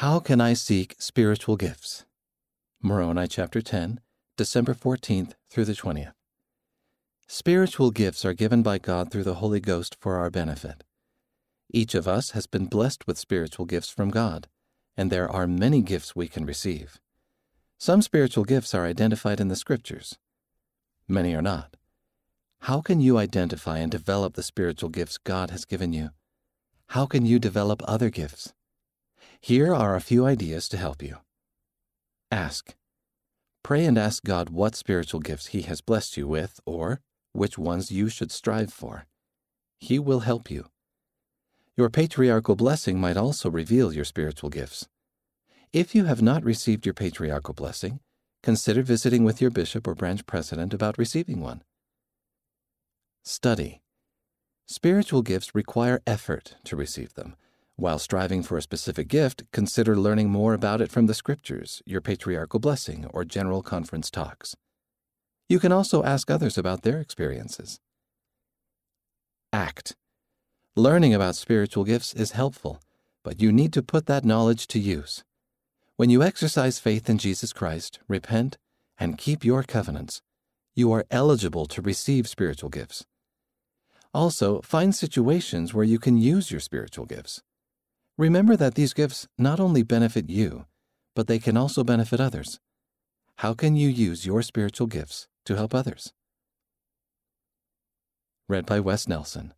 How can I seek spiritual gifts? Moroni chapter 10, December 14th through the 20th. Spiritual gifts are given by God through the Holy Ghost for our benefit. Each of us has been blessed with spiritual gifts from God, and there are many gifts we can receive. Some spiritual gifts are identified in the Scriptures. Many are not. How can you identify and develop the spiritual gifts God has given you? How can you develop other gifts? Here are a few ideas to help you. Ask. Pray and ask God what spiritual gifts He has blessed you with, or which ones you should strive for. He will help you. Your patriarchal blessing might also reveal your spiritual gifts. If you have not received your patriarchal blessing, consider visiting with your bishop or branch president about receiving one. Study. Spiritual gifts require effort to receive them. While striving for a specific gift, consider learning more about it from the scriptures, your patriarchal blessing, or general conference talks. You can also ask others about their experiences. Act. Learning about spiritual gifts is helpful, but you need to put that knowledge to use. When you exercise faith in Jesus Christ, repent, and keep your covenants, you are eligible to receive spiritual gifts. Also, find situations where you can use your spiritual gifts. Remember that these gifts not only benefit you, but they can also benefit others. How can you use your spiritual gifts to help others? Read by Wes Nelson.